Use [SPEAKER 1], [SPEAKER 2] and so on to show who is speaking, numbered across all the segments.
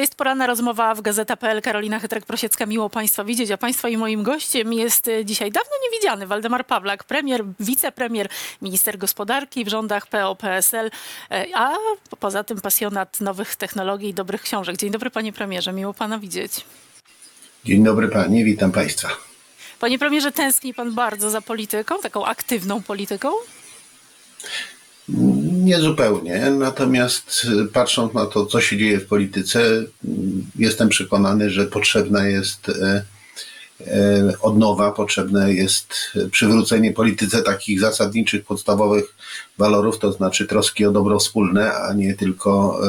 [SPEAKER 1] To jest poranna rozmowa w Gazeta.pl. Karolina Chytrek-Prosiecka. Miło Państwa widzieć. A Państwa i moim gościem jest e, dzisiaj dawno niewidziany Waldemar Pawlak, premier, wicepremier, minister gospodarki w rządach PO-PSL, e, a poza tym pasjonat nowych technologii i dobrych książek. Dzień dobry Panie Premierze, miło Pana widzieć.
[SPEAKER 2] Dzień dobry Panie, witam Państwa.
[SPEAKER 1] Panie Premierze, tęskni Pan bardzo za polityką, taką aktywną polityką?
[SPEAKER 2] Nie zupełnie, natomiast patrząc na to, co się dzieje w polityce, jestem przekonany, że potrzebna jest e, e, odnowa, potrzebne jest przywrócenie polityce takich zasadniczych, podstawowych walorów, to znaczy troski o dobro wspólne, a nie tylko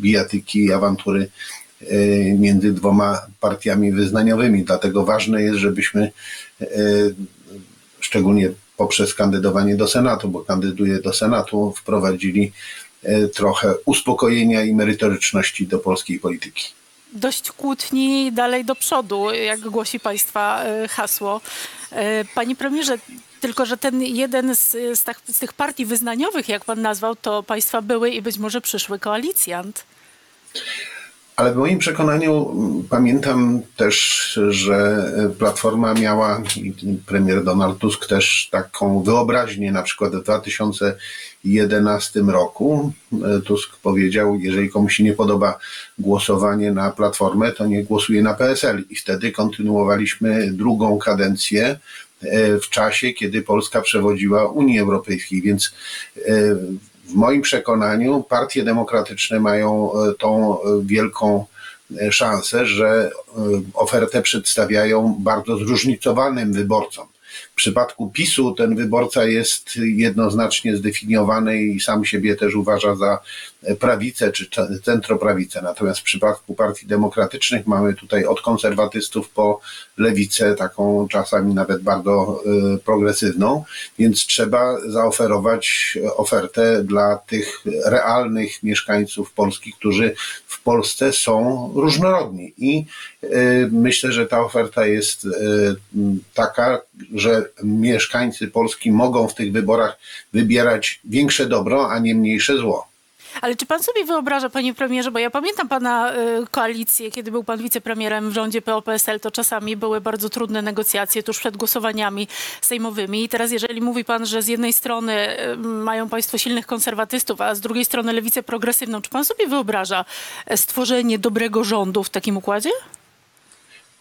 [SPEAKER 2] bijatyki i awantury e, między dwoma partiami wyznaniowymi. Dlatego ważne jest, żebyśmy szczególnie poprzez kandydowanie do Senatu, bo kandyduje do Senatu, wprowadzili e, trochę uspokojenia i merytoryczności do polskiej polityki.
[SPEAKER 1] Dość kłótni dalej do przodu, jak głosi Państwa e, hasło. E, panie premierze, tylko że ten jeden z, z, tak, z tych partii wyznaniowych, jak Pan nazwał, to Państwa były i być może przyszły koalicjant.
[SPEAKER 2] Ale w moim przekonaniu mm, pamiętam też, że Platforma miała, i premier Donald Tusk też taką wyobraźnię, na przykład w 2011 roku e, Tusk powiedział, jeżeli komuś się nie podoba głosowanie na Platformę, to nie głosuje na PSL. I wtedy kontynuowaliśmy drugą kadencję e, w czasie, kiedy Polska przewodziła Unii Europejskiej, więc e, w moim przekonaniu partie demokratyczne mają e, tą e, wielką e, szansę, że ofertę przedstawiają bardzo zróżnicowanym wyborcom. W przypadku PiSu ten wyborca jest jednoznacznie zdefiniowany i sam siebie też uważa za prawicę czy centroprawicę. Natomiast w przypadku partii demokratycznych mamy tutaj od konserwatystów po lewicę, taką czasami nawet bardzo y, progresywną, więc trzeba zaoferować ofertę dla tych realnych mieszkańców Polski, którzy w Polsce są różnorodni. I y, myślę, że ta oferta jest y, taka, że mieszkańcy Polski mogą w tych wyborach wybierać większe dobro, a nie mniejsze zło.
[SPEAKER 1] Ale czy pan sobie wyobraża, panie premierze, bo ja pamiętam pana y, koalicję, kiedy był pan wicepremierem w rządzie PO-PSL, to czasami były bardzo trudne negocjacje tuż przed głosowaniami sejmowymi. I teraz jeżeli mówi pan, że z jednej strony y, mają państwo silnych konserwatystów, a z drugiej strony lewicę progresywną, czy pan sobie wyobraża e, stworzenie dobrego rządu w takim układzie?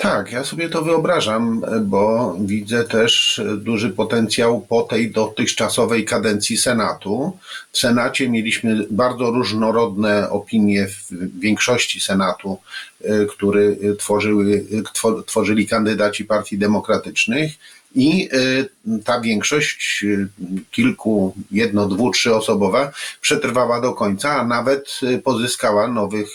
[SPEAKER 2] Tak, ja sobie to wyobrażam, bo widzę też duży potencjał po tej dotychczasowej kadencji Senatu. W Senacie mieliśmy bardzo różnorodne opinie w większości Senatu, y, który tworzyły, tworzyli kandydaci partii demokratycznych i y, ta większość y, kilku, jedno, dwu, trzyosobowa przetrwała do końca, a nawet y, pozyskała nowych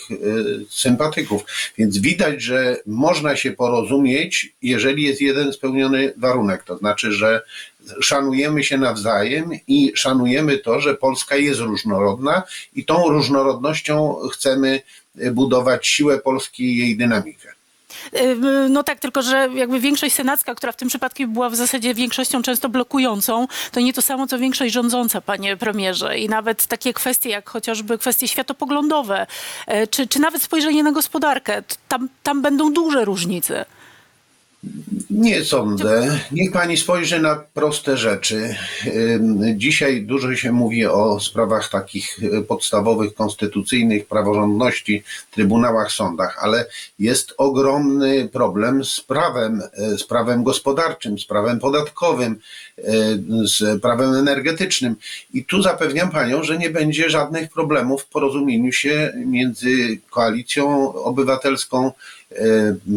[SPEAKER 2] sympatyków. Więc widać, że można się porozumieć, jeżeli jest jeden spełniony warunek, to znaczy, że szanujemy się nawzajem i szanujemy to, że Polska jest różnorodna i tą różnorodnością chcemy budować siłę Polski i jej dynamikę.
[SPEAKER 1] No tak, tylko że jakby większość senacka, która w tym przypadku była w zasadzie większością często blokującą, to nie to samo co większość rządząca, panie premierze. I nawet takie kwestie jak chociażby kwestie światopoglądowe, e, czy, czy nawet spojrzenie na gospodarkę, tam, tam będą duże różnice.
[SPEAKER 2] Nie sądzę. Niech pani spojrzy na proste rzeczy. Dzisiaj dużo się mówi o sprawach takich e, podstawowych, konstytucyjnych, praworządności, trybunałach, sądach, ale jest ogromny problem z prawem, e, z prawem gospodarczym, z prawem podatkowym, e, z prawem energetycznym. I tu zapewniam panią, że nie będzie żadnych problemów w porozumieniu się między koalicją obywatelską,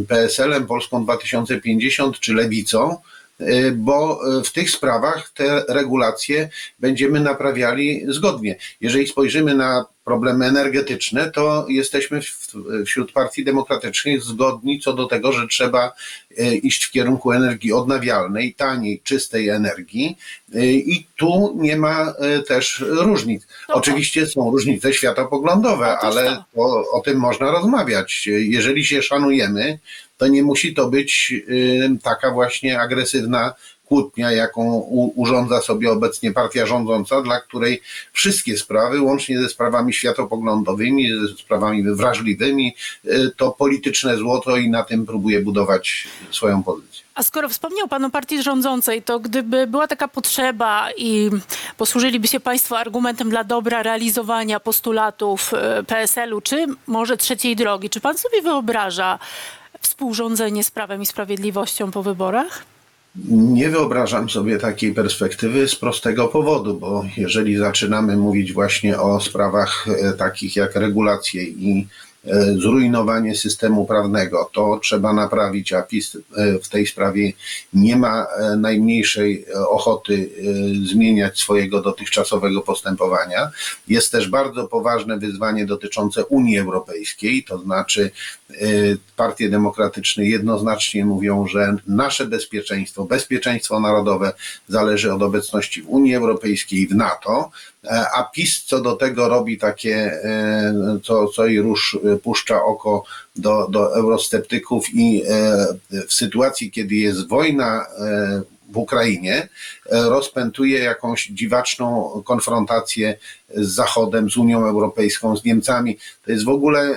[SPEAKER 2] PSL-em, Polską 2050 czy Lewicą, y, bo y, w tych sprawach te regulacje będziemy naprawiali zgodnie. Jeżeli spojrzymy na problemy energetyczne, to jesteśmy wśród partii demokratycznych zgodni co do tego, że trzeba e, iść w kierunku energii odnawialnej, taniej, czystej energii e, i tu nie ma e, też różnic. No Oczywiście są różnice światopoglądowe, ale o, o tym można rozmawiać. Jeżeli się szanujemy, to nie musi to być taka właśnie agresywna kłótnia, jaką urządza sobie obecnie partia rządząca, dla której wszystkie sprawy, łącznie ze sprawami światopoglądowymi, ze sprawami wrażliwymi, y, to polityczne złoto i na tym próbuje budować swoją pozycję.
[SPEAKER 1] A skoro wspomniał Pan o partii rządzącej, to gdyby była taka potrzeba i posłużyliby się Państwo argumentem dla dobra realizowania postulatów e, PSL-u, czy może trzeciej drogi, czy Pan sobie wyobraża współrządzenie z Prawem i Sprawiedliwością po wyborach?
[SPEAKER 2] Nie wyobrażam sobie takiej perspektywy z prostego powodu, bo jeżeli zaczynamy mówić właśnie o sprawach e, takich jak regulacje i zrujnowanie systemu prawnego, to trzeba naprawić, a PiS e, w tej sprawie nie ma e, najmniejszej e, ochoty e, zmieniać swojego dotychczasowego postępowania. Jest też bardzo poważne wyzwanie dotyczące Unii Europejskiej, to znaczy e, partie demokratyczne jednoznacznie mówią, że nasze bezpieczeństwo, bezpieczeństwo narodowe zależy od obecności w Unii Europejskiej w NATO, e, a PiS co do tego robi takie, e, co, co i rusz e, puszcza oko do, do eurosceptyków i e, w sytuacji, kiedy jest wojna e, w Ukrainie, e, rozpętuje jakąś dziwaczną konfrontację z Zachodem, z Unią Europejską, z Niemcami. To jest w ogóle e,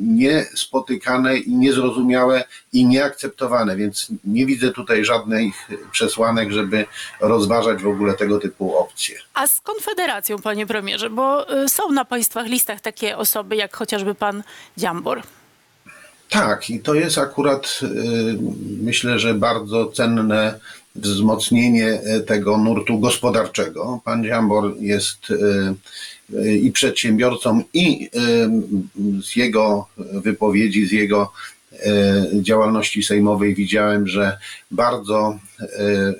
[SPEAKER 2] niespotykane i niezrozumiałe i nieakceptowane, więc nie widzę tutaj żadnych przesłanek, żeby rozważać w ogóle tego typu opcje.
[SPEAKER 1] A z Konfederacją, panie premierze, bo y, są na państwa listach takie osoby, jak chociażby pan Dziambor.
[SPEAKER 2] Tak, i to jest akurat myślę, że bardzo cenne wzmocnienie e, tego nurtu gospodarczego. Pan Dziambor jest y, y, i przedsiębiorcą, i z jego wypowiedzi, z jego e, działalności sejmowej widziałem, że bardzo e, e,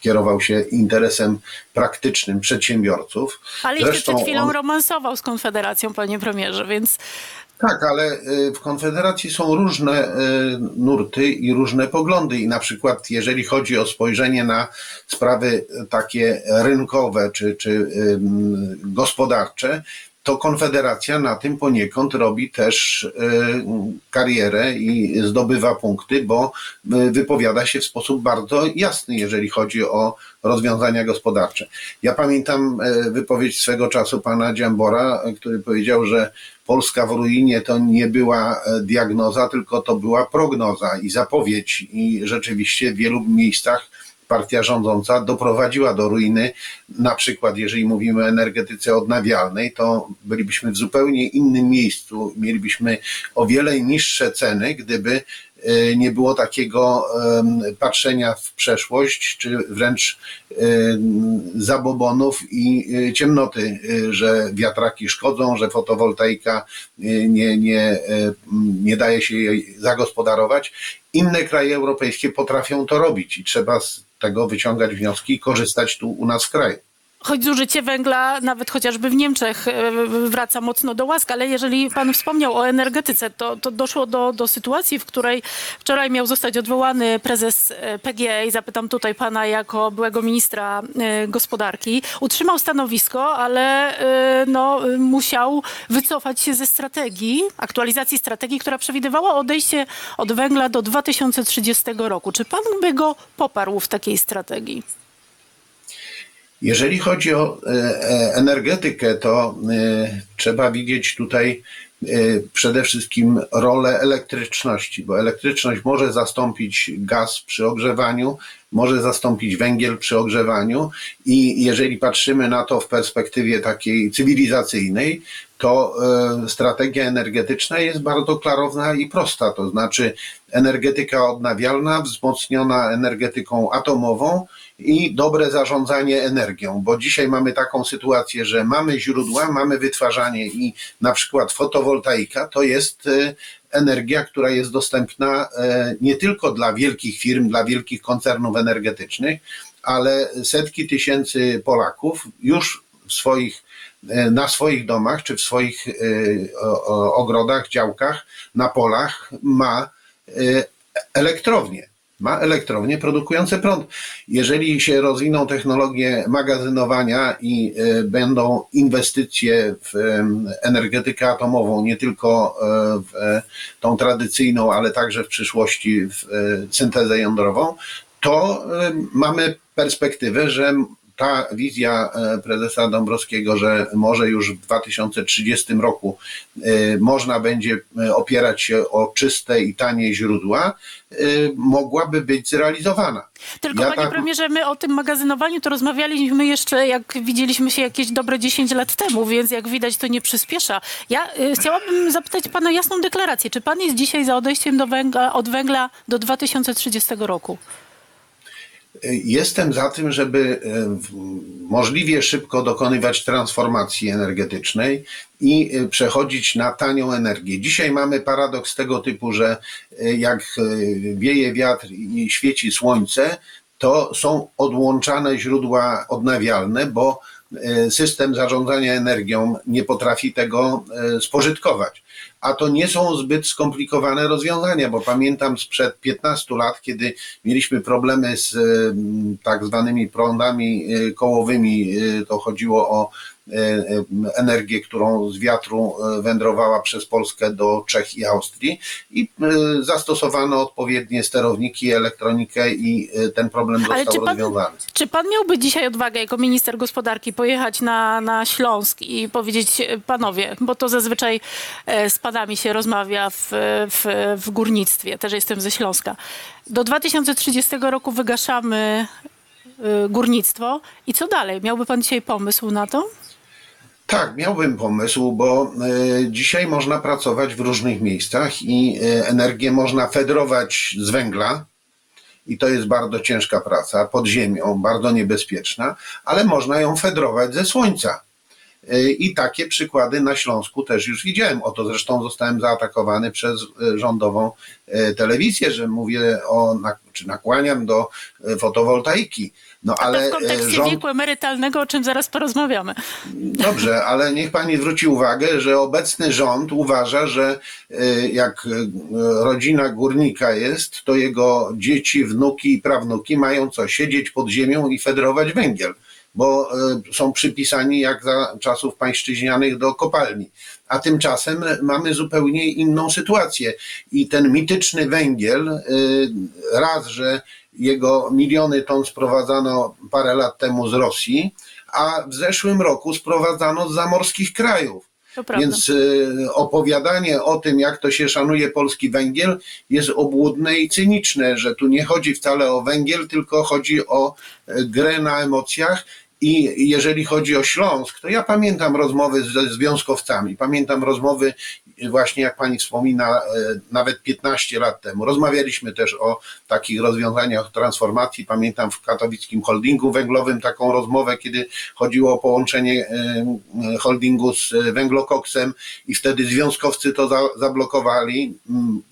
[SPEAKER 2] kierował się interesem praktycznym przedsiębiorców.
[SPEAKER 1] Ale jeszcze
[SPEAKER 2] Zresztą
[SPEAKER 1] przed chwilą
[SPEAKER 2] on-
[SPEAKER 1] romansował z Konfederacją, panie premierze, więc
[SPEAKER 2] Tak, ale y, w Konfederacji są różne y, nurty i różne poglądy. I na przykład, jeżeli chodzi o spojrzenie na sprawy takie rynkowe czy, czy gospodarcze, to Konfederacja na tym poniekąd robi też y, karierę i zdobywa punkty, bo y, wypowiada się w sposób bardzo jasny, jeżeli chodzi o rozwiązania gospodarcze. Ja pamiętam e, wypowiedź swego czasu pana Dziambora, który powiedział, że Polska w ruinie to nie była diagnoza, tylko to była prognoza i zapowiedź. I rzeczywiście w wielu miejscach partia rządząca doprowadziła do ruiny. Na przykład, jeżeli mówimy o energetyce odnawialnej, to bylibyśmy w zupełnie innym miejscu. Mielibyśmy o wiele niższe ceny, gdyby e, nie było takiego patrzenia w przeszłość, czy wręcz em, zabobonów i e, ciemnoty, e, że wiatraki szkodzą, że fotowoltaika e, nie, nie, e, nie daje się jej zagospodarować. Inne kraje europejskie potrafią to robić i trzeba z tego wyciągać wnioski i korzystać tu u nas w kraju.
[SPEAKER 1] Choć zużycie węgla nawet chociażby w Niemczech e, wraca mocno do łask, ale jeżeli pan wspomniał o energetyce, to, to doszło do, do sytuacji, w której wczoraj miał zostać odwołany prezes PGE i zapytam tutaj pana jako byłego ministra e, gospodarki. Utrzymał stanowisko, ale e, no, musiał wycofać się ze strategii, aktualizacji strategii, która przewidywała odejście od węgla do 2030 roku. Czy pan by go poparł w takiej strategii?
[SPEAKER 2] Jeżeli chodzi o e, e, energetykę, to e, trzeba widzieć tutaj przede wszystkim rolę elektryczności, bo elektryczność może zastąpić gaz przy ogrzewaniu, może zastąpić węgiel przy ogrzewaniu i jeżeli patrzymy na to w perspektywie takiej cywilizacyjnej, to strategia energetyczna jest bardzo klarowna i prosta, to znaczy energetyka odnawialna wzmocniona energetyką atomową i dobre zarządzanie energią, bo dzisiaj mamy taką sytuację, że mamy źródła, mamy wytwarzanie i na przykład fotowoltaika to jest e, energia, która jest dostępna e, nie tylko dla wielkich firm, dla wielkich koncernów energetycznych, ale setki tysięcy Polaków już w swoich, e, na swoich domach czy w swoich ogrodach, działkach, na polach ma elektrownię. Ma elektrownie produkujące prąd. Jeżeli się rozwiną technologie magazynowania i e, będą inwestycje w em, energetykę atomową, nie tylko e, w e, tą tradycyjną, ale także w przyszłości w e, syntezę jądrową, to e, mamy perspektywę, że ta wizja e, prezesa Dąbrowskiego, że może już w 2030 roku e, można będzie e, opierać się o czyste i tanie źródła, mogłaby być zrealizowana.
[SPEAKER 1] Tylko
[SPEAKER 2] Ja
[SPEAKER 1] panie
[SPEAKER 2] tak-
[SPEAKER 1] premierze, my o tym magazynowaniu to rozmawialiśmy jeszcze, jak widzieliśmy się jakieś dobre 10 lat temu, więc jak widać to nie przyspiesza. Ja chciałabym zapytać pana jasną deklarację. Czy pan jest dzisiaj za odejściem do węgla, od węgla do 2030 roku?
[SPEAKER 2] Jestem za tym, żeby e, możliwie szybko dokonywać transformacji energetycznej i e, przechodzić na tanią energię. Dzisiaj mamy paradoks tego typu, że e, jak wieje wiatr i świeci słońce, to są odłączane źródła odnawialne, bo system zarządzania energią nie potrafi tego spożytkować. A to nie są zbyt skomplikowane rozwiązania, bo pamiętam sprzed 15 lat, kiedy mieliśmy problemy z e, tak zwanymi prądami e, kołowymi, e, to chodziło o energię, którą z wiatru wędrowała przez Polskę do Czech i Austrii i zastosowano odpowiednie sterowniki, elektronikę i ten problem
[SPEAKER 1] Ale
[SPEAKER 2] został
[SPEAKER 1] czy pan,
[SPEAKER 2] rozwiązany.
[SPEAKER 1] czy pan miałby dzisiaj odwagę jako minister gospodarki pojechać na, na Śląsk i powiedzieć panowie, bo to zazwyczaj z panami się rozmawia w, w, w górnictwie, też jestem ze Śląska. Do 2030 roku wygaszamy e, górnictwo i co dalej? Miałby pan dzisiaj pomysł na to?
[SPEAKER 2] Tak, miałbym pomysł, bo e, dzisiaj można pracować w różnych miejscach i e, energię można federować z węgla. I to jest bardzo ciężka praca pod ziemią, bardzo niebezpieczna, ale można ją federować ze słońca. E, I takie przykłady na Śląsku też już widziałem. Oto zresztą zostałem zaatakowany przez e, rządową e, telewizję, że mówię o, czy nakłaniam do fotowoltaiki. No
[SPEAKER 1] to
[SPEAKER 2] ale
[SPEAKER 1] w kontekście
[SPEAKER 2] rząd,
[SPEAKER 1] wieku emerytalnego, o czym zaraz porozmawiamy.
[SPEAKER 2] Dobrze, ale niech pani zwróci uwagę, że obecny rząd uważa, że jak rodzina górnika jest, to jego dzieci, wnuki i prawnuki mają co? Siedzieć pod ziemią i federować węgiel, bo y, są przypisani jak za czasów pańszczyźnianych do kopalni. A tymczasem mamy zupełnie inną sytuację. I ten mityczny węgiel, y, raz, że jego miliony ton sprowadzano parę lat temu z Rosji, a w zeszłym roku sprowadzano z zamorskich krajów. Więc y, opowiadanie o tym, jak to się szanuje polski węgiel, jest obłudne i cyniczne, że tu nie chodzi wcale o węgiel, tylko chodzi o y, grę na emocjach. I jeżeli chodzi o Śląsk, to ja pamiętam rozmowy ze związkowcami, pamiętam rozmowy właśnie jak pani wspomina, e, nawet 15 lat temu. Rozmawialiśmy też o takich rozwiązaniach transformacji. Pamiętam w katowickim holdingu węglowym taką rozmowę, kiedy chodziło o połączenie e, holdingu z e, węglokoksem i wtedy związkowcy to za, zablokowali.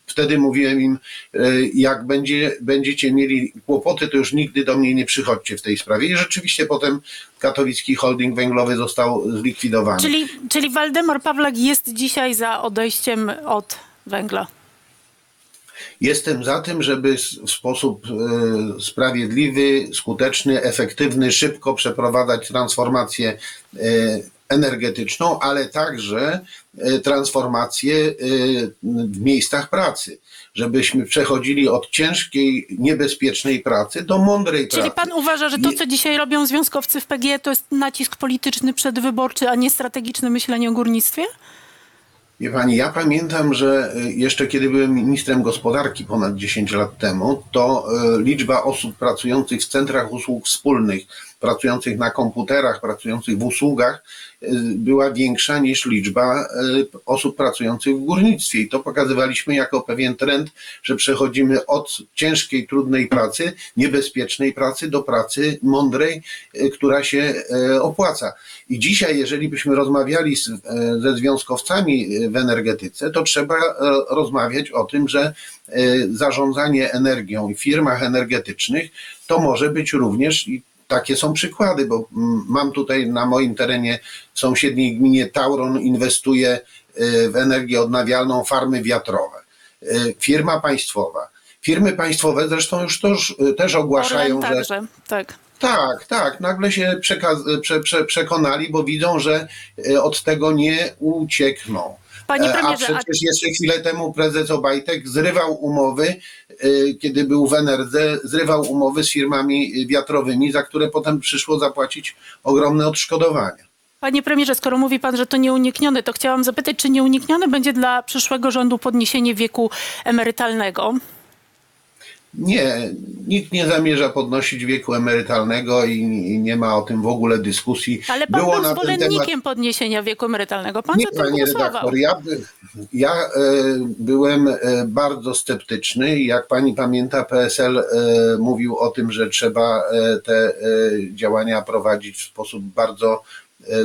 [SPEAKER 2] Wtedy mówiłem im, e, jak będzie, będziecie mieli kłopoty, to już nigdy do mnie nie przychodźcie w tej sprawie. I rzeczywiście potem katowicki holding węglowy został zlikwidowany.
[SPEAKER 1] Czyli, czyli Waldemar Pawlak jest dzisiaj za odejściem od węgla.
[SPEAKER 2] Jestem za tym, żeby w sposób e, sprawiedliwy, skuteczny, efektywny, szybko przeprowadzać transformację e, energetyczną, ale także e, transformację e, w miejscach pracy. Żebyśmy przechodzili od ciężkiej, niebezpiecznej pracy do mądrej
[SPEAKER 1] Czyli
[SPEAKER 2] pracy.
[SPEAKER 1] pan uważa, że to, co dzisiaj robią związkowcy w PGE, to jest nacisk polityczny przedwyborczy, a nie strategiczne myślenie o górnictwie?
[SPEAKER 2] Wie pani, ja pamiętam, że y, jeszcze kiedy byłem ministrem gospodarki ponad 10 lat temu, to y, liczba osób pracujących w centrach usług wspólnych, pracujących na komputerach, pracujących w usługach y, była większa niż liczba osób pracujących w górnictwie. I to pokazywaliśmy jako pewien trend, że przechodzimy od ciężkiej, trudnej pracy, niebezpiecznej pracy do pracy mądrej, która się opłaca. I dzisiaj, jeżeli byśmy rozmawiali z, e, ze związkowcami e, w energetyce, to trzeba e, rozmawiać o tym, że zarządzanie energią w firmach energetycznych to może być również i takie są przykłady, bo mm, mam tutaj na moim terenie w sąsiedniej gminie Tauron inwestuje w energię odnawialną farmy wiatrowe. Firma państwowa, Firmy państwowe zresztą już y, też ogłaszają,
[SPEAKER 1] Orlen
[SPEAKER 2] że
[SPEAKER 1] także, tak.
[SPEAKER 2] Tak, tak, nagle się przekaz- prze, prze, przekonali, bo widzą, że y, od tego nie uciekną.
[SPEAKER 1] Panie
[SPEAKER 2] E, A
[SPEAKER 1] premierze, a
[SPEAKER 2] przecież jeszcze chwilę temu prezes Obajtek zrywał umowy, y, kiedy był w NRD, zrywał umowy z firmami wiatrowymi, za które potem przyszło zapłacić ogromne odszkodowania.
[SPEAKER 1] Panie premierze, skoro mówi pan, że to nieuniknione, to chciałam zapytać, czy nieuniknione będzie dla przyszłego rządu podniesienie wieku emerytalnego?
[SPEAKER 2] Nie, nikt nie zamierza podnosić wieku emerytalnego i, nie ma o tym w ogóle dyskusji.
[SPEAKER 1] Ale pan
[SPEAKER 2] Było
[SPEAKER 1] był zwolennikiem
[SPEAKER 2] temat-
[SPEAKER 1] podniesienia wieku emerytalnego. Pan
[SPEAKER 2] Nie,
[SPEAKER 1] za
[SPEAKER 2] panie redaktor, ja, ja e, byłem e, bardzo sceptyczny jak pani pamięta, PSL e, mówił o tym, że trzeba e, te e, działania prowadzić w sposób bardzo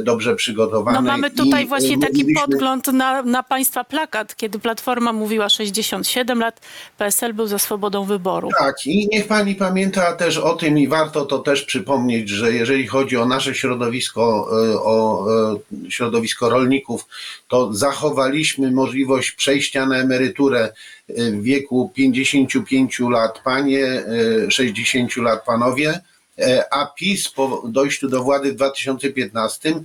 [SPEAKER 2] dobrze przygotowany.
[SPEAKER 1] No mamy tutaj
[SPEAKER 2] I, e,
[SPEAKER 1] właśnie taki
[SPEAKER 2] mówiliśmy-
[SPEAKER 1] podgląd na, na państwa plakat, kiedy Platforma mówiła 67 lat, PSL był za swobodą wyboru.
[SPEAKER 2] Tak, i niech pani pamięta też o tym i warto to też przypomnieć, że jeżeli chodzi o nasze środowisko, e, o e, środowisko rolników, to zachowaliśmy możliwość przejścia na emeryturę e, w wieku 55 lat panie, e, 60 lat panowie, e, a PiS po dojściu do władzy w 2015 e,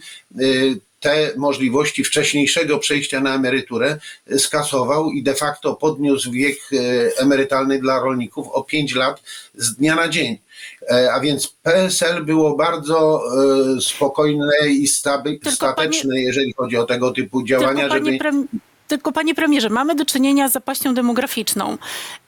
[SPEAKER 2] te możliwości wcześniejszego przejścia na emeryturę skasował i de facto podniósł wiek e, emerytalny dla rolników o 5 lat z dnia na dzień. E, A więc PSL było bardzo e, spokojne i staby, stateczne, jeżeli chodzi o tego typu działania,
[SPEAKER 1] panie,
[SPEAKER 2] żeby.
[SPEAKER 1] Tylko panie premierze, mamy do czynienia z zapaścią demograficzną.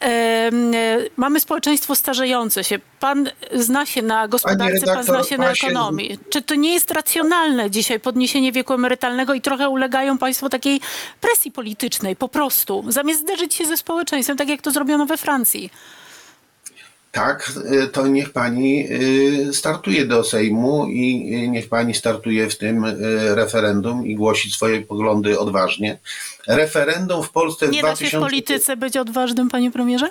[SPEAKER 1] Em, e, mamy społeczeństwo starzejące się. Pan zna się na gospodarce, pan
[SPEAKER 2] redaktor,
[SPEAKER 1] zna się na ekonomii. Czy to nie jest racjonalne dzisiaj podniesienie wieku emerytalnego i trochę ulegają państwo takiej presji politycznej po prostu, zamiast zderzyć się ze społeczeństwem, tak jak to zrobiono we Francji?
[SPEAKER 2] Tak, e, to niech pani e, startuje do Sejmu i e, niech pani startuje w tym referendum i głosi swoje poglądy odważnie. Referendum w Polsce w
[SPEAKER 1] Nie da się w
[SPEAKER 2] 2000...
[SPEAKER 1] polityce być odważnym, panie premierze?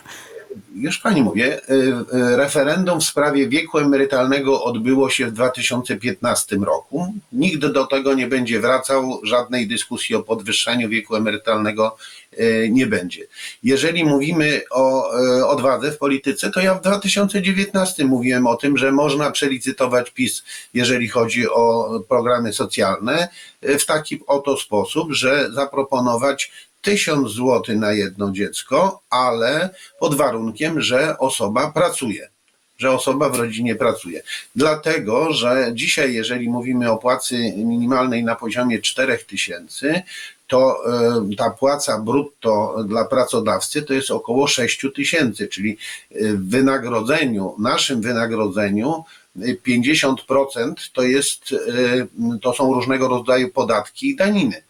[SPEAKER 2] Już pani mówię, y, y, referendum w sprawie wieku emerytalnego odbyło się w 2015 roku. Nikt do tego nie będzie wracał, żadnej dyskusji o podwyższaniu wieku emerytalnego y, nie będzie. Jeżeli mówimy o odwadze w polityce, to ja w 2019 mówiłem o tym, że można przelicytować PiS, jeżeli chodzi o programy socjalne, w taki oto sposób, że zaproponować tysiąc złotych na jedno dziecko, ale pod warunkiem, że osoba pracuje. Że osoba w rodzinie pracuje. Dlatego, że dzisiaj, jeżeli mówimy o płacy minimalnej na poziomie 4000 tysięcy, to e, ta płaca brutto dla pracodawcy to jest około 6 tysięcy, czyli e, w wynagrodzeniu, naszym wynagrodzeniu e, 50% to jest, e, to są różnego rodzaju podatki i daniny.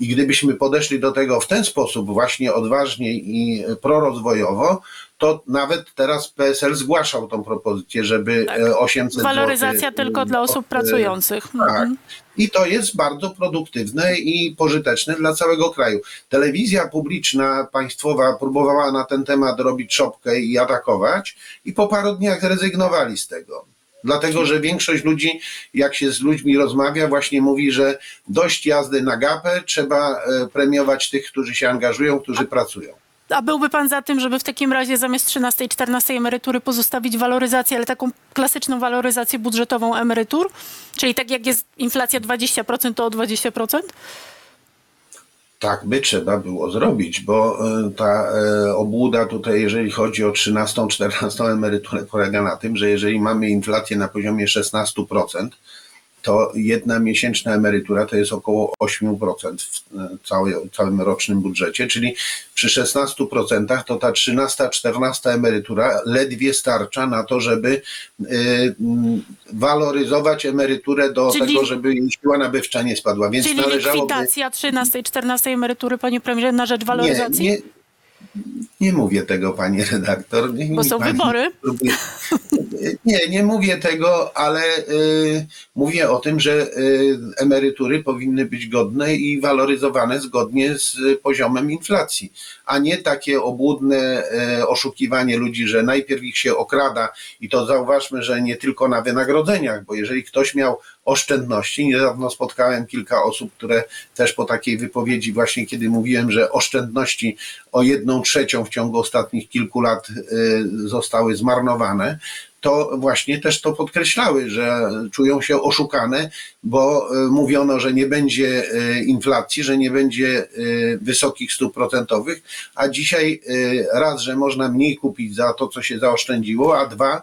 [SPEAKER 2] I gdybyśmy podeszli do tego w ten sposób, właśnie odważnie i prorozwojowo, to nawet teraz PSL zgłaszał tą propozycję, żeby
[SPEAKER 1] Tak.
[SPEAKER 2] e, 800
[SPEAKER 1] Waloryzacja
[SPEAKER 2] złotych,
[SPEAKER 1] tylko
[SPEAKER 2] e,
[SPEAKER 1] dla osób
[SPEAKER 2] e,
[SPEAKER 1] pracujących.
[SPEAKER 2] Tak.
[SPEAKER 1] Mhm.
[SPEAKER 2] I to jest bardzo produktywne i pożyteczne dla całego kraju. Telewizja publiczna, państwowa próbowała na ten temat robić szopkę i atakować i po paru dniach zrezygnowali z tego. Dlatego, że większość ludzi, jak się z ludźmi rozmawia, właśnie mówi, że dość jazdy na gapę, trzeba e, premiować tych, którzy się angażują, którzy pracują.
[SPEAKER 1] A byłby pan za tym, żeby w takim razie zamiast 13 i 14 emerytury pozostawić waloryzację, ale taką klasyczną waloryzację budżetową emerytur? Czyli tak jak jest inflacja 20%, to o 20%?
[SPEAKER 2] Tak by trzeba było zrobić, bo e, ta e, obłuda tutaj, jeżeli chodzi o 13, 14 emeryturę, polega na tym, że jeżeli mamy inflację na poziomie 16%, to jedna miesięczna emerytura to jest około 8% w e, całej, całym rocznym budżecie, czyli przy 16% to ta 13, 14 emerytura ledwie starcza na to, żeby m, waloryzować emeryturę do
[SPEAKER 1] Czyli-
[SPEAKER 2] tego, żeby jej siła nabywcza nie spadła. Więc
[SPEAKER 1] Czyli likwidacja 13 i 14 emerytury, panie premierze, na rzecz waloryzacji?
[SPEAKER 2] nie, nie mówię tego, pani redaktor. Nie,
[SPEAKER 1] Bo
[SPEAKER 2] nie
[SPEAKER 1] są
[SPEAKER 2] pani
[SPEAKER 1] wybory.
[SPEAKER 2] Nie, nie mówię tego, ale y, mówię o tym, że y, emerytury powinny być godne i waloryzowane zgodnie z y, poziomem inflacji, a nie takie obłudne y, oszukiwanie ludzi, że najpierw ich się okrada i to zauważmy, że nie tylko na wynagrodzeniach, bo jeżeli ktoś miał oszczędności. Niedawno spotkałem kilka osób, które też po takiej wypowiedzi, właśnie kiedy mówiłem, że oszczędności o jedną trzecią w ciągu ostatnich kilku lat y, zostały zmarnowane, to właśnie też to podkreślały, że czują się oszukane, bo y, mówiono, że nie będzie y, inflacji, że nie będzie wysokich stóp procentowych, a dzisiaj raz, że można mniej kupić za to, co się zaoszczędziło, a dwa,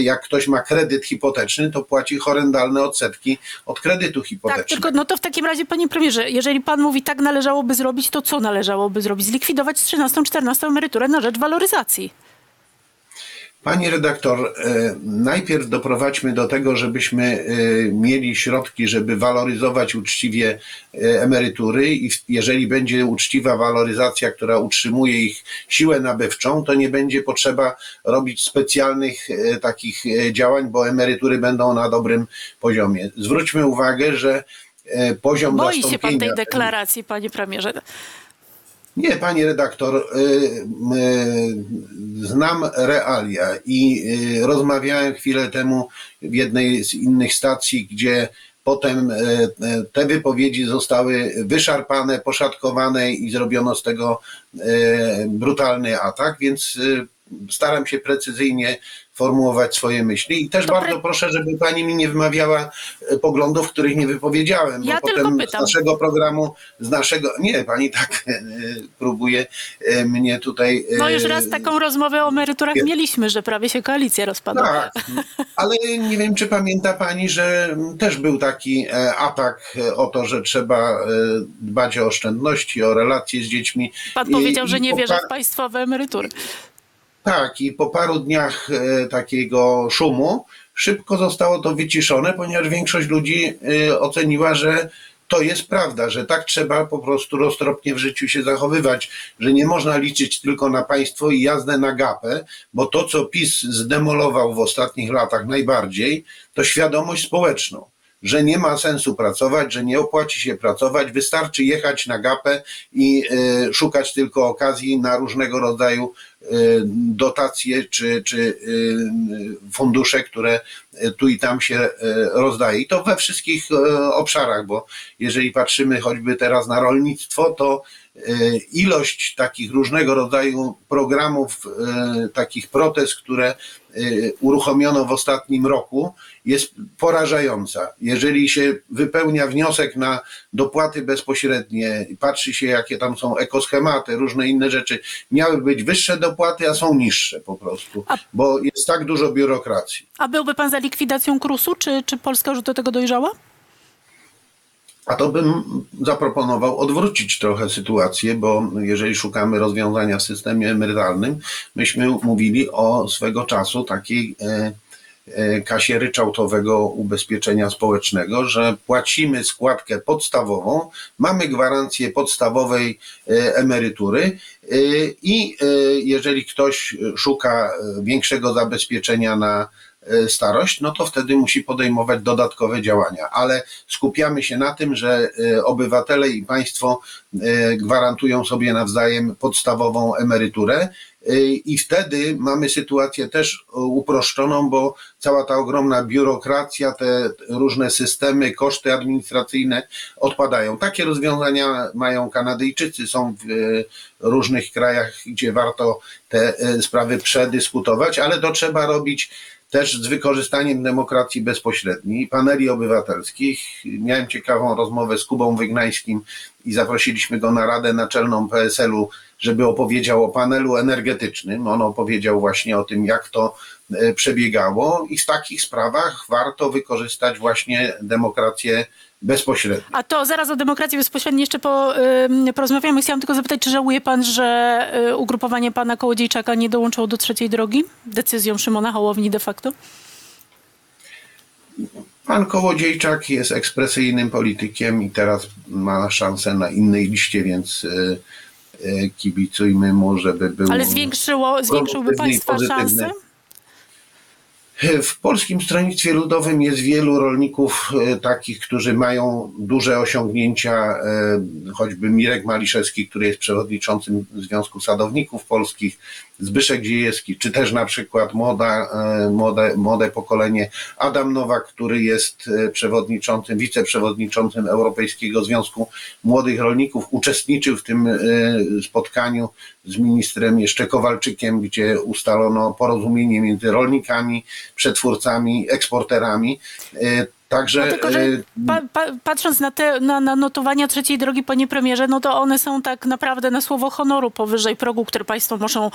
[SPEAKER 2] jak ktoś ma kredyt hipoteczny, to płaci horrendalne odsetki od kredytu
[SPEAKER 1] Tak,
[SPEAKER 2] hipotecznego.
[SPEAKER 1] tylko no to w takim razie, panie premierze, jeżeli pan mówi tak należałoby zrobić, to co należałoby zrobić? Zlikwidować 13, 14 emeryturę na rzecz waloryzacji.
[SPEAKER 2] Pani redaktor, e, najpierw doprowadźmy do tego, żebyśmy e, mieli środki, żeby waloryzować uczciwie e, emerytury i jeżeli będzie uczciwa waloryzacja, która utrzymuje ich siłę nabywczą, to nie będzie potrzeba robić specjalnych takich działań, bo emerytury będą na dobrym poziomie. Zwróćmy uwagę, że poziom
[SPEAKER 1] Boi się pan tej
[SPEAKER 2] zastąpienia...
[SPEAKER 1] deklaracji, panie premierze.
[SPEAKER 2] Nie, pani redaktor, y, y, znam realia i y, rozmawiałem chwilę temu w jednej z innych stacji, gdzie potem te wypowiedzi zostały wyszarpane, poszatkowane i zrobiono z tego brutalny atak, więc staram się precyzyjnie formułować swoje myśli i też
[SPEAKER 1] To
[SPEAKER 2] bardzo
[SPEAKER 1] pre-
[SPEAKER 2] proszę, żeby pani mi nie wymawiała e, poglądów, których nie wypowiedziałem,
[SPEAKER 1] Ja
[SPEAKER 2] bo
[SPEAKER 1] tylko
[SPEAKER 2] potem z naszego programu, z naszego, nie, pani tak e, próbuje e, mnie tutaj...
[SPEAKER 1] No już raz taką rozmowę o emeryturach mieliśmy, że prawie się koalicja rozpadła.
[SPEAKER 2] Tak, ale nie wiem, czy pamięta pani, że też był taki atak o to, że trzeba dbać o oszczędności, o relacje z dziećmi.
[SPEAKER 1] Pan powiedział,
[SPEAKER 2] i
[SPEAKER 1] że nie wierzy w państwowe emerytury.
[SPEAKER 2] Tak, i po paru dniach e, takiego szumu szybko zostało to wyciszone, ponieważ większość ludzi e, oceniła, że to jest prawda, że tak trzeba po prostu roztropnie w życiu się zachowywać, że nie można liczyć tylko na państwo i jazdę na gapę, bo to, co PiS zdemolował w ostatnich latach najbardziej, to świadomość społeczną że nie ma sensu pracować, że nie opłaci się pracować, wystarczy jechać na gapę i e, szukać tylko okazji na różnego rodzaju e, dotacje czy, czy e, fundusze, które tu i tam się rozdaje. I to we wszystkich obszarach, bo jeżeli patrzymy choćby teraz na rolnictwo, to ilość takich różnego rodzaju programów, e, takich protez, które e, uruchomiono w ostatnim roku, jest porażająca. Jeżeli się wypełnia wniosek na dopłaty bezpośrednie, i patrzy się, jakie tam są ekoschematy, różne inne rzeczy, miały być wyższe dopłaty, a są niższe po prostu,
[SPEAKER 1] A-
[SPEAKER 2] bo jest tak dużo biurokracji.
[SPEAKER 1] A byłby pan za likwidacją KRUS-u, czy, czy Polska już do tego dojrzała?
[SPEAKER 2] A to bym zaproponował odwrócić trochę sytuację, bo jeżeli szukamy rozwiązania w systemie emerytalnym, myśmy mówili o swego czasu takiej e, e, kasie ryczałtowego ubezpieczenia społecznego, że płacimy składkę podstawową, mamy gwarancję podstawowej e, emerytury i jeżeli ktoś szuka większego zabezpieczenia na starość, no to wtedy musi podejmować dodatkowe działania. Ale skupiamy się na tym, że e, obywatele i państwo e, gwarantują sobie nawzajem podstawową emeryturę. e, I wtedy mamy sytuację też e, uproszczoną, bo cała ta ogromna biurokracja, te różne systemy, koszty administracyjne odpadają. Takie rozwiązania mają Kanadyjczycy, są w e, różnych krajach, gdzie warto te e, sprawy przedyskutować, ale to trzeba robić też z wykorzystaniem demokracji bezpośredniej, paneli obywatelskich. Miałem ciekawą rozmowę z Kubą Wygnańskim i zaprosiliśmy go na Radę Naczelną PSL-u, żeby opowiedział o panelu energetycznym. On opowiedział właśnie o tym, jak to e, przebiegało i w takich sprawach warto wykorzystać właśnie demokrację bezpośrednią.
[SPEAKER 1] A to zaraz o demokracji bezpośrednio jeszcze po, ym, porozmawiamy. Chciałam tylko zapytać, czy żałuje pan, że y, ugrupowanie pana Kołodziejczaka nie dołączyło do trzeciej drogi? Decyzją Szymona Hołowni de facto?
[SPEAKER 2] Pan Kołodziejczak jest ekspresyjnym politykiem i teraz ma szansę na innej liście, więc y, y, kibicujmy mu, żeby był.
[SPEAKER 1] Ale zwiększyło, zwiększyłby państwa
[SPEAKER 2] pozytywny. W Polskim Stronnictwie Ludowym jest wielu rolników e, takich, którzy mają duże osiągnięcia, e, choćby Mirek Maliszewski, który jest przewodniczącym Związku Sadowników Polskich, Zbyszek Dziejewski, czy też na przykład młoda, e, młode, młode pokolenie Adam Nowak, który jest e, przewodniczącym, wiceprzewodniczącym Europejskiego Związku Młodych Rolników, uczestniczył w tym e, spotkaniu z ministrem jeszcze Kowalczykiem, gdzie ustalono porozumienie między rolnikami, przetwórcami, eksporterami. Także
[SPEAKER 1] No tylko, że
[SPEAKER 2] e,
[SPEAKER 1] pa, pa, patrząc na te na, na notowania trzeciej drogi, panie premierze, no to one są tak naprawdę na słowo honoru powyżej progu, który państwo muszą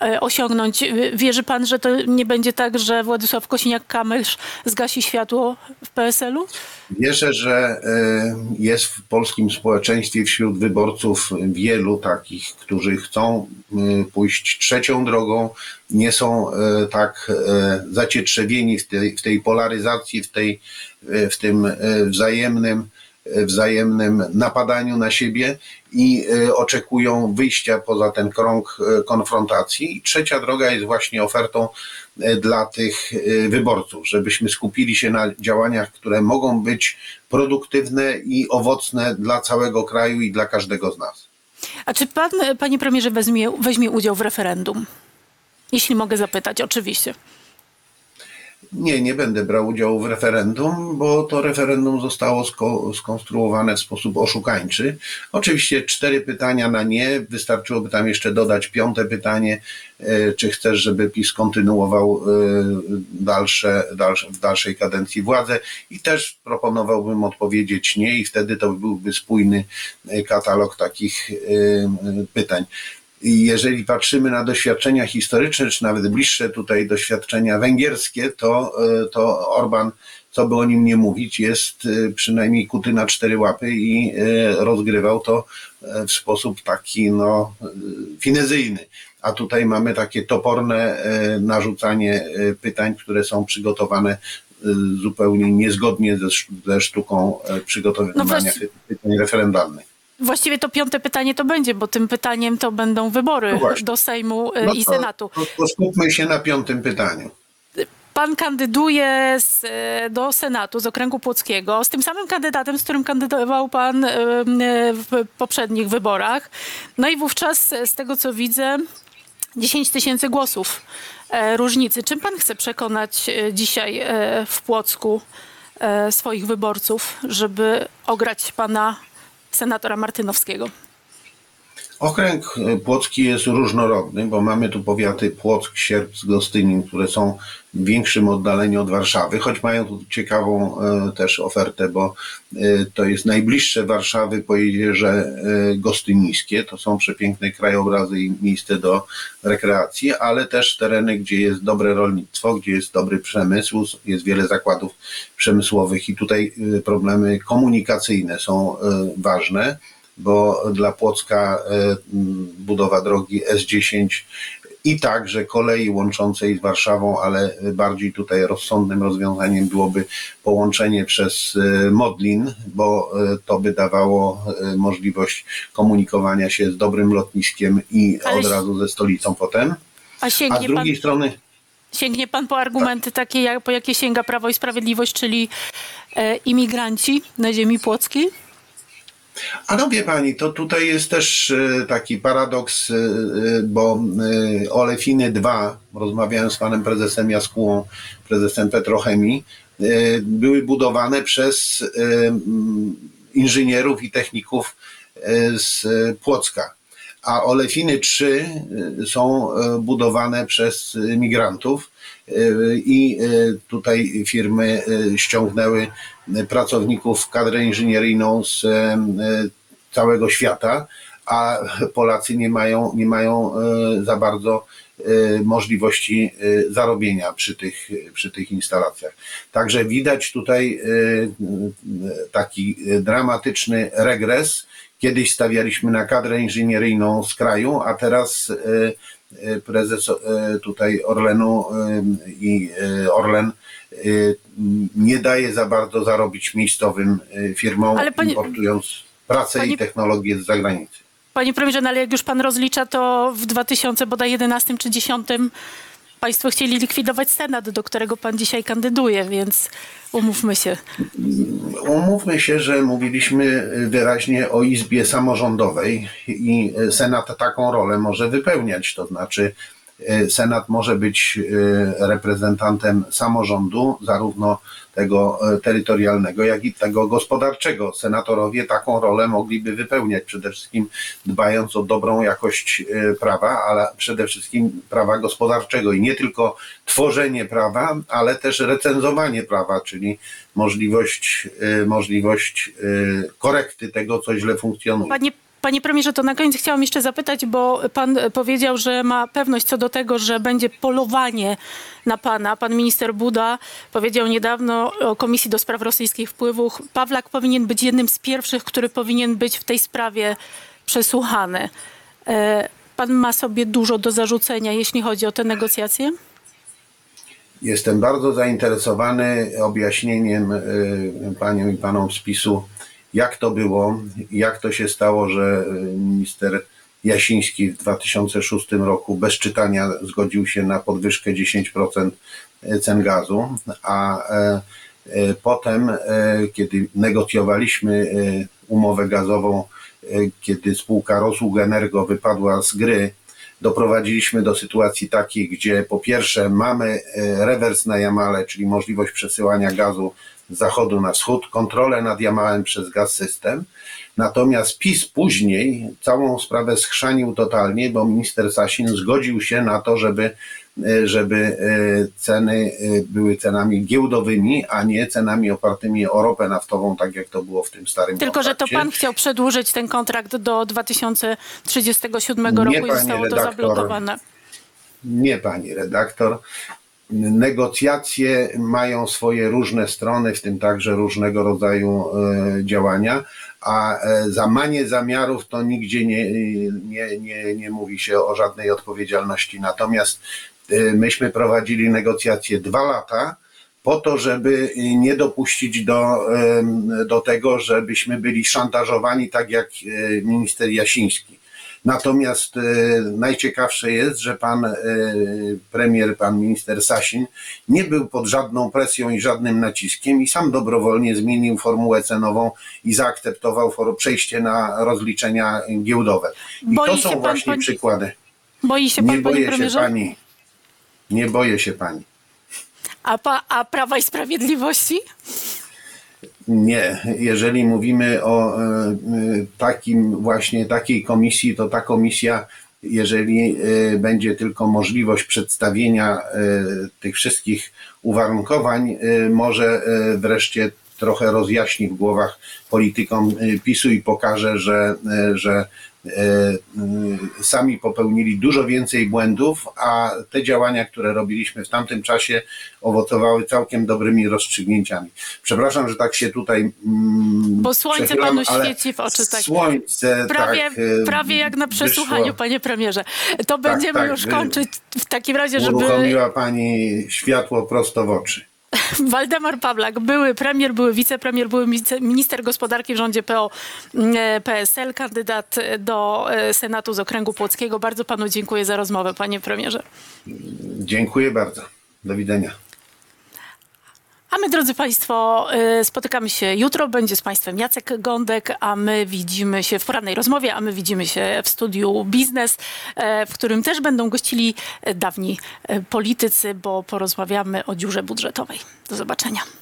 [SPEAKER 1] e, osiągnąć. Wierzy pan, że to nie będzie tak, że Władysław Kosiniak-Kamysz zgasi światło w PSL-u?
[SPEAKER 2] Wierzę, że e, jest w polskim społeczeństwie wśród wyborców wielu takich, którzy chcą e, pójść trzecią drogą, nie są e, tak e, zacietrzewieni w tej, w tej polaryzacji, w, tej, e, w tym wzajemnym, wzajemnym napadaniu na siebie i oczekują wyjścia poza ten krąg konfrontacji. I trzecia droga jest właśnie ofertą dla tych wyborców, żebyśmy skupili się na działaniach, które mogą być produktywne i owocne dla całego kraju i dla każdego z nas.
[SPEAKER 1] A czy pan, panie premierze, weźmie, weźmie udział w referendum? Jeśli mogę zapytać, oczywiście.
[SPEAKER 2] Nie, nie będę brał udziału w referendum, bo to referendum zostało sko- skonstruowane w sposób oszukańczy. Oczywiście cztery pytania na nie, wystarczyłoby tam jeszcze dodać piąte pytanie, e, czy chcesz, żeby PiS kontynuował e, dalsze, dalsze, w dalszej kadencji władzę i też proponowałbym odpowiedzieć nie i wtedy to byłby spójny e, katalog takich pytań. Jeżeli patrzymy na doświadczenia historyczne, czy nawet bliższe tutaj doświadczenia węgierskie, to, e, to Orban, co by o nim nie mówić, jest e, przynajmniej kuty na cztery łapy i e, rozgrywał to w sposób taki no, finezyjny. A tutaj mamy takie toporne narzucanie pytań, które są przygotowane zupełnie niezgodnie ze, ze sztuką przygotowywania
[SPEAKER 1] No
[SPEAKER 2] pytań referendalnych.
[SPEAKER 1] Właściwie to piąte pytanie to będzie, bo tym pytaniem to będą wybory
[SPEAKER 2] No
[SPEAKER 1] do Sejmu e,
[SPEAKER 2] No
[SPEAKER 1] i
[SPEAKER 2] to-
[SPEAKER 1] Senatu.
[SPEAKER 2] To, to skupmy się na piątym pytaniu.
[SPEAKER 1] Pan kandyduje z, e, do Senatu z okręgu płockiego z tym samym kandydatem, z którym kandydował pan e, w poprzednich wyborach. No i wówczas z tego co widzę 10 tysięcy głosów różnicy. Czym pan chce przekonać dzisiaj w Płocku swoich wyborców, żeby ograć pana senatora Martynowskiego?
[SPEAKER 2] Okręg e, płocki jest różnorodny, bo mamy tu powiaty Płock, Sierpc, Gostynin, które są w większym oddaleniu od Warszawy, choć mają tu ciekawą e, też ofertę, bo e, to jest najbliższe Warszawy pojezierze gostynińskie. To są przepiękne krajobrazy i miejsce do rekreacji, ale też tereny, gdzie jest dobre rolnictwo, gdzie jest dobry przemysł, jest wiele zakładów przemysłowych i tutaj problemy komunikacyjne są ważne bo dla Płocka e, budowa drogi S10 i także kolei łączącej z Warszawą, ale bardziej tutaj rozsądnym rozwiązaniem byłoby połączenie przez e, Modlin, bo e, to by dawało możliwość komunikowania się z dobrym lotniskiem i
[SPEAKER 1] Ale
[SPEAKER 2] od razu ze stolicą potem.
[SPEAKER 1] A
[SPEAKER 2] A z
[SPEAKER 1] sięgnie pan...
[SPEAKER 2] drugiej strony
[SPEAKER 1] Sięgnie pan po argumenty takie, jak, po jakie sięga Prawo i Sprawiedliwość, czyli e, imigranci na ziemi płockiej?
[SPEAKER 2] A no wie pani, to tutaj jest też e, taki paradoks, e, e, bo Olefiny 2, rozmawiałem z panem prezesem Jaskułą, prezesem Petrochemii, były budowane przez inżynierów i techników z Płocka. A Olefiny 3 e, są budowane przez migrantów i tutaj firmy ściągnęły pracowników, kadrę inżynieryjną z e, e, całego świata, a Polacy nie mają, nie mają e, za bardzo możliwości zarobienia przy tych, przy tych instalacjach. Także widać tutaj taki dramatyczny regres. Kiedyś stawialiśmy na kadrę inżynieryjną z kraju, a teraz prezes tutaj Orlenu i Orlen nie daje za bardzo zarobić miejscowym e, firmom,
[SPEAKER 1] Ale panie-
[SPEAKER 2] importując pracę
[SPEAKER 1] Panie-
[SPEAKER 2] i technologię z zagranicy.
[SPEAKER 1] Panie premierze, no ale jak już pan rozlicza, to w 2011 czy 10 Państwo chcieli likwidować Senat, do którego pan dzisiaj kandyduje, więc umówmy się.
[SPEAKER 2] Umówmy się, że mówiliśmy wyraźnie o Izbie Samorządowej i Senat taką rolę może wypełniać. To znaczy, Senat może być e, reprezentantem samorządu, zarówno tego e, terytorialnego, jak i tego gospodarczego. Senatorowie taką rolę mogliby wypełniać, przede wszystkim dbając o dobrą jakość e, prawa, ale przede wszystkim prawa gospodarczego i nie tylko tworzenie prawa, ale też recenzowanie prawa, czyli możliwość, e, możliwość e, korekty tego, co źle funkcjonuje.
[SPEAKER 1] Panie, panie premierze, to na koniec chciałam jeszcze zapytać, bo pan powiedział, że ma pewność co do tego, że będzie polowanie na pana. Pan minister Buda powiedział niedawno o Komisji do Spraw Rosyjskich Wpływów. Pawlak powinien być jednym z pierwszych, który powinien być w tej sprawie przesłuchany. E, Pan ma sobie dużo do zarzucenia, jeśli chodzi o te negocjacje?
[SPEAKER 2] Jestem bardzo zainteresowany objaśnieniem y, paniom i panom z PiSu, jak to było, jak to się stało, że y, minister Jasiński w 2006 roku bez czytania zgodził się na podwyżkę 10% cen gazu, a e, e, potem, e, kiedy negocjowaliśmy e, umowę gazową, e, kiedy spółka Rosług Energo wypadła z gry, doprowadziliśmy do sytuacji takiej, gdzie po pierwsze mamy e, rewers na Jamale, czyli możliwość przesyłania gazu z zachodu na wschód, kontrolę nad Jamałem przez gaz system. Natomiast PiS później całą sprawę schrzanił totalnie, bo minister Sasin zgodził się na to, żeby, e, żeby e, ceny e, były cenami giełdowymi, a nie cenami opartymi o ropę naftową, tak jak to było w tym starym
[SPEAKER 1] Tylko, że to
[SPEAKER 2] kontrakcie.
[SPEAKER 1] pan chciał przedłużyć ten kontrakt do 2037
[SPEAKER 2] Nie,
[SPEAKER 1] roku i
[SPEAKER 2] panie
[SPEAKER 1] zostało to
[SPEAKER 2] redaktor.
[SPEAKER 1] zablokowane.
[SPEAKER 2] Nie, pani redaktor. Negocjacje mają swoje różne strony, w tym także różnego rodzaju e, działania, a e, za manie zamiarów to nigdzie nie, nie, nie, nie mówi się o żadnej odpowiedzialności. Natomiast e, myśmy prowadzili negocjacje dwa lata po to, żeby nie dopuścić do, do tego, żebyśmy byli szantażowani tak jak minister Jasiński. Natomiast e, najciekawsze jest, że pan e, premier, pan minister Sasin nie był pod żadną presją i żadnym naciskiem i sam dobrowolnie zmienił formułę cenową i zaakceptował przejście na rozliczenia giełdowe. I
[SPEAKER 1] Boi
[SPEAKER 2] to są
[SPEAKER 1] pan,
[SPEAKER 2] właśnie
[SPEAKER 1] pan-
[SPEAKER 2] przykłady.
[SPEAKER 1] Boi się pan,
[SPEAKER 2] Nie boję się pani. Nie boję się pani.
[SPEAKER 1] A, pa, a Prawa i Sprawiedliwości?
[SPEAKER 2] Nie, jeżeli mówimy o e, takim właśnie takiej komisji, to ta komisja, jeżeli e, będzie tylko możliwość przedstawienia e, tych wszystkich uwarunkowań, może wreszcie trochę rozjaśni w głowach politykom PiSu i pokaże, że, że sami popełnili dużo więcej błędów, a te działania, które robiliśmy w tamtym czasie, owocowały całkiem dobrymi rozstrzygnięciami. Przepraszam, że tak się tutaj. mm,
[SPEAKER 1] Bo słońce panu świeci w oczy, tak.
[SPEAKER 2] Słońce,
[SPEAKER 1] Prawie,
[SPEAKER 2] tak. e,
[SPEAKER 1] prawie jak na przesłuchaniu,
[SPEAKER 2] wyszło.
[SPEAKER 1] panie premierze. To będziemy
[SPEAKER 2] tak,
[SPEAKER 1] już
[SPEAKER 2] wy-
[SPEAKER 1] kończyć w takim razie, żeby
[SPEAKER 2] Uruchomiła pani światło prosto w oczy.
[SPEAKER 1] Waldemar Pawlak, były premier, były wicepremier, były minister gospodarki w rządzie PO, e, PSL, kandydat do e, Senatu z okręgu płockiego. Bardzo panu dziękuję za rozmowę, panie premierze.
[SPEAKER 2] Dziękuję bardzo. Do widzenia.
[SPEAKER 1] A my, drodzy Państwo, y, spotykamy się jutro. Będzie z Państwem Jacek Gądek, a my widzimy się w porannej rozmowie, a my widzimy się w studiu Biznes, e, w którym też będą gościli e, dawni e, politycy, bo porozmawiamy o dziurze budżetowej. Do zobaczenia.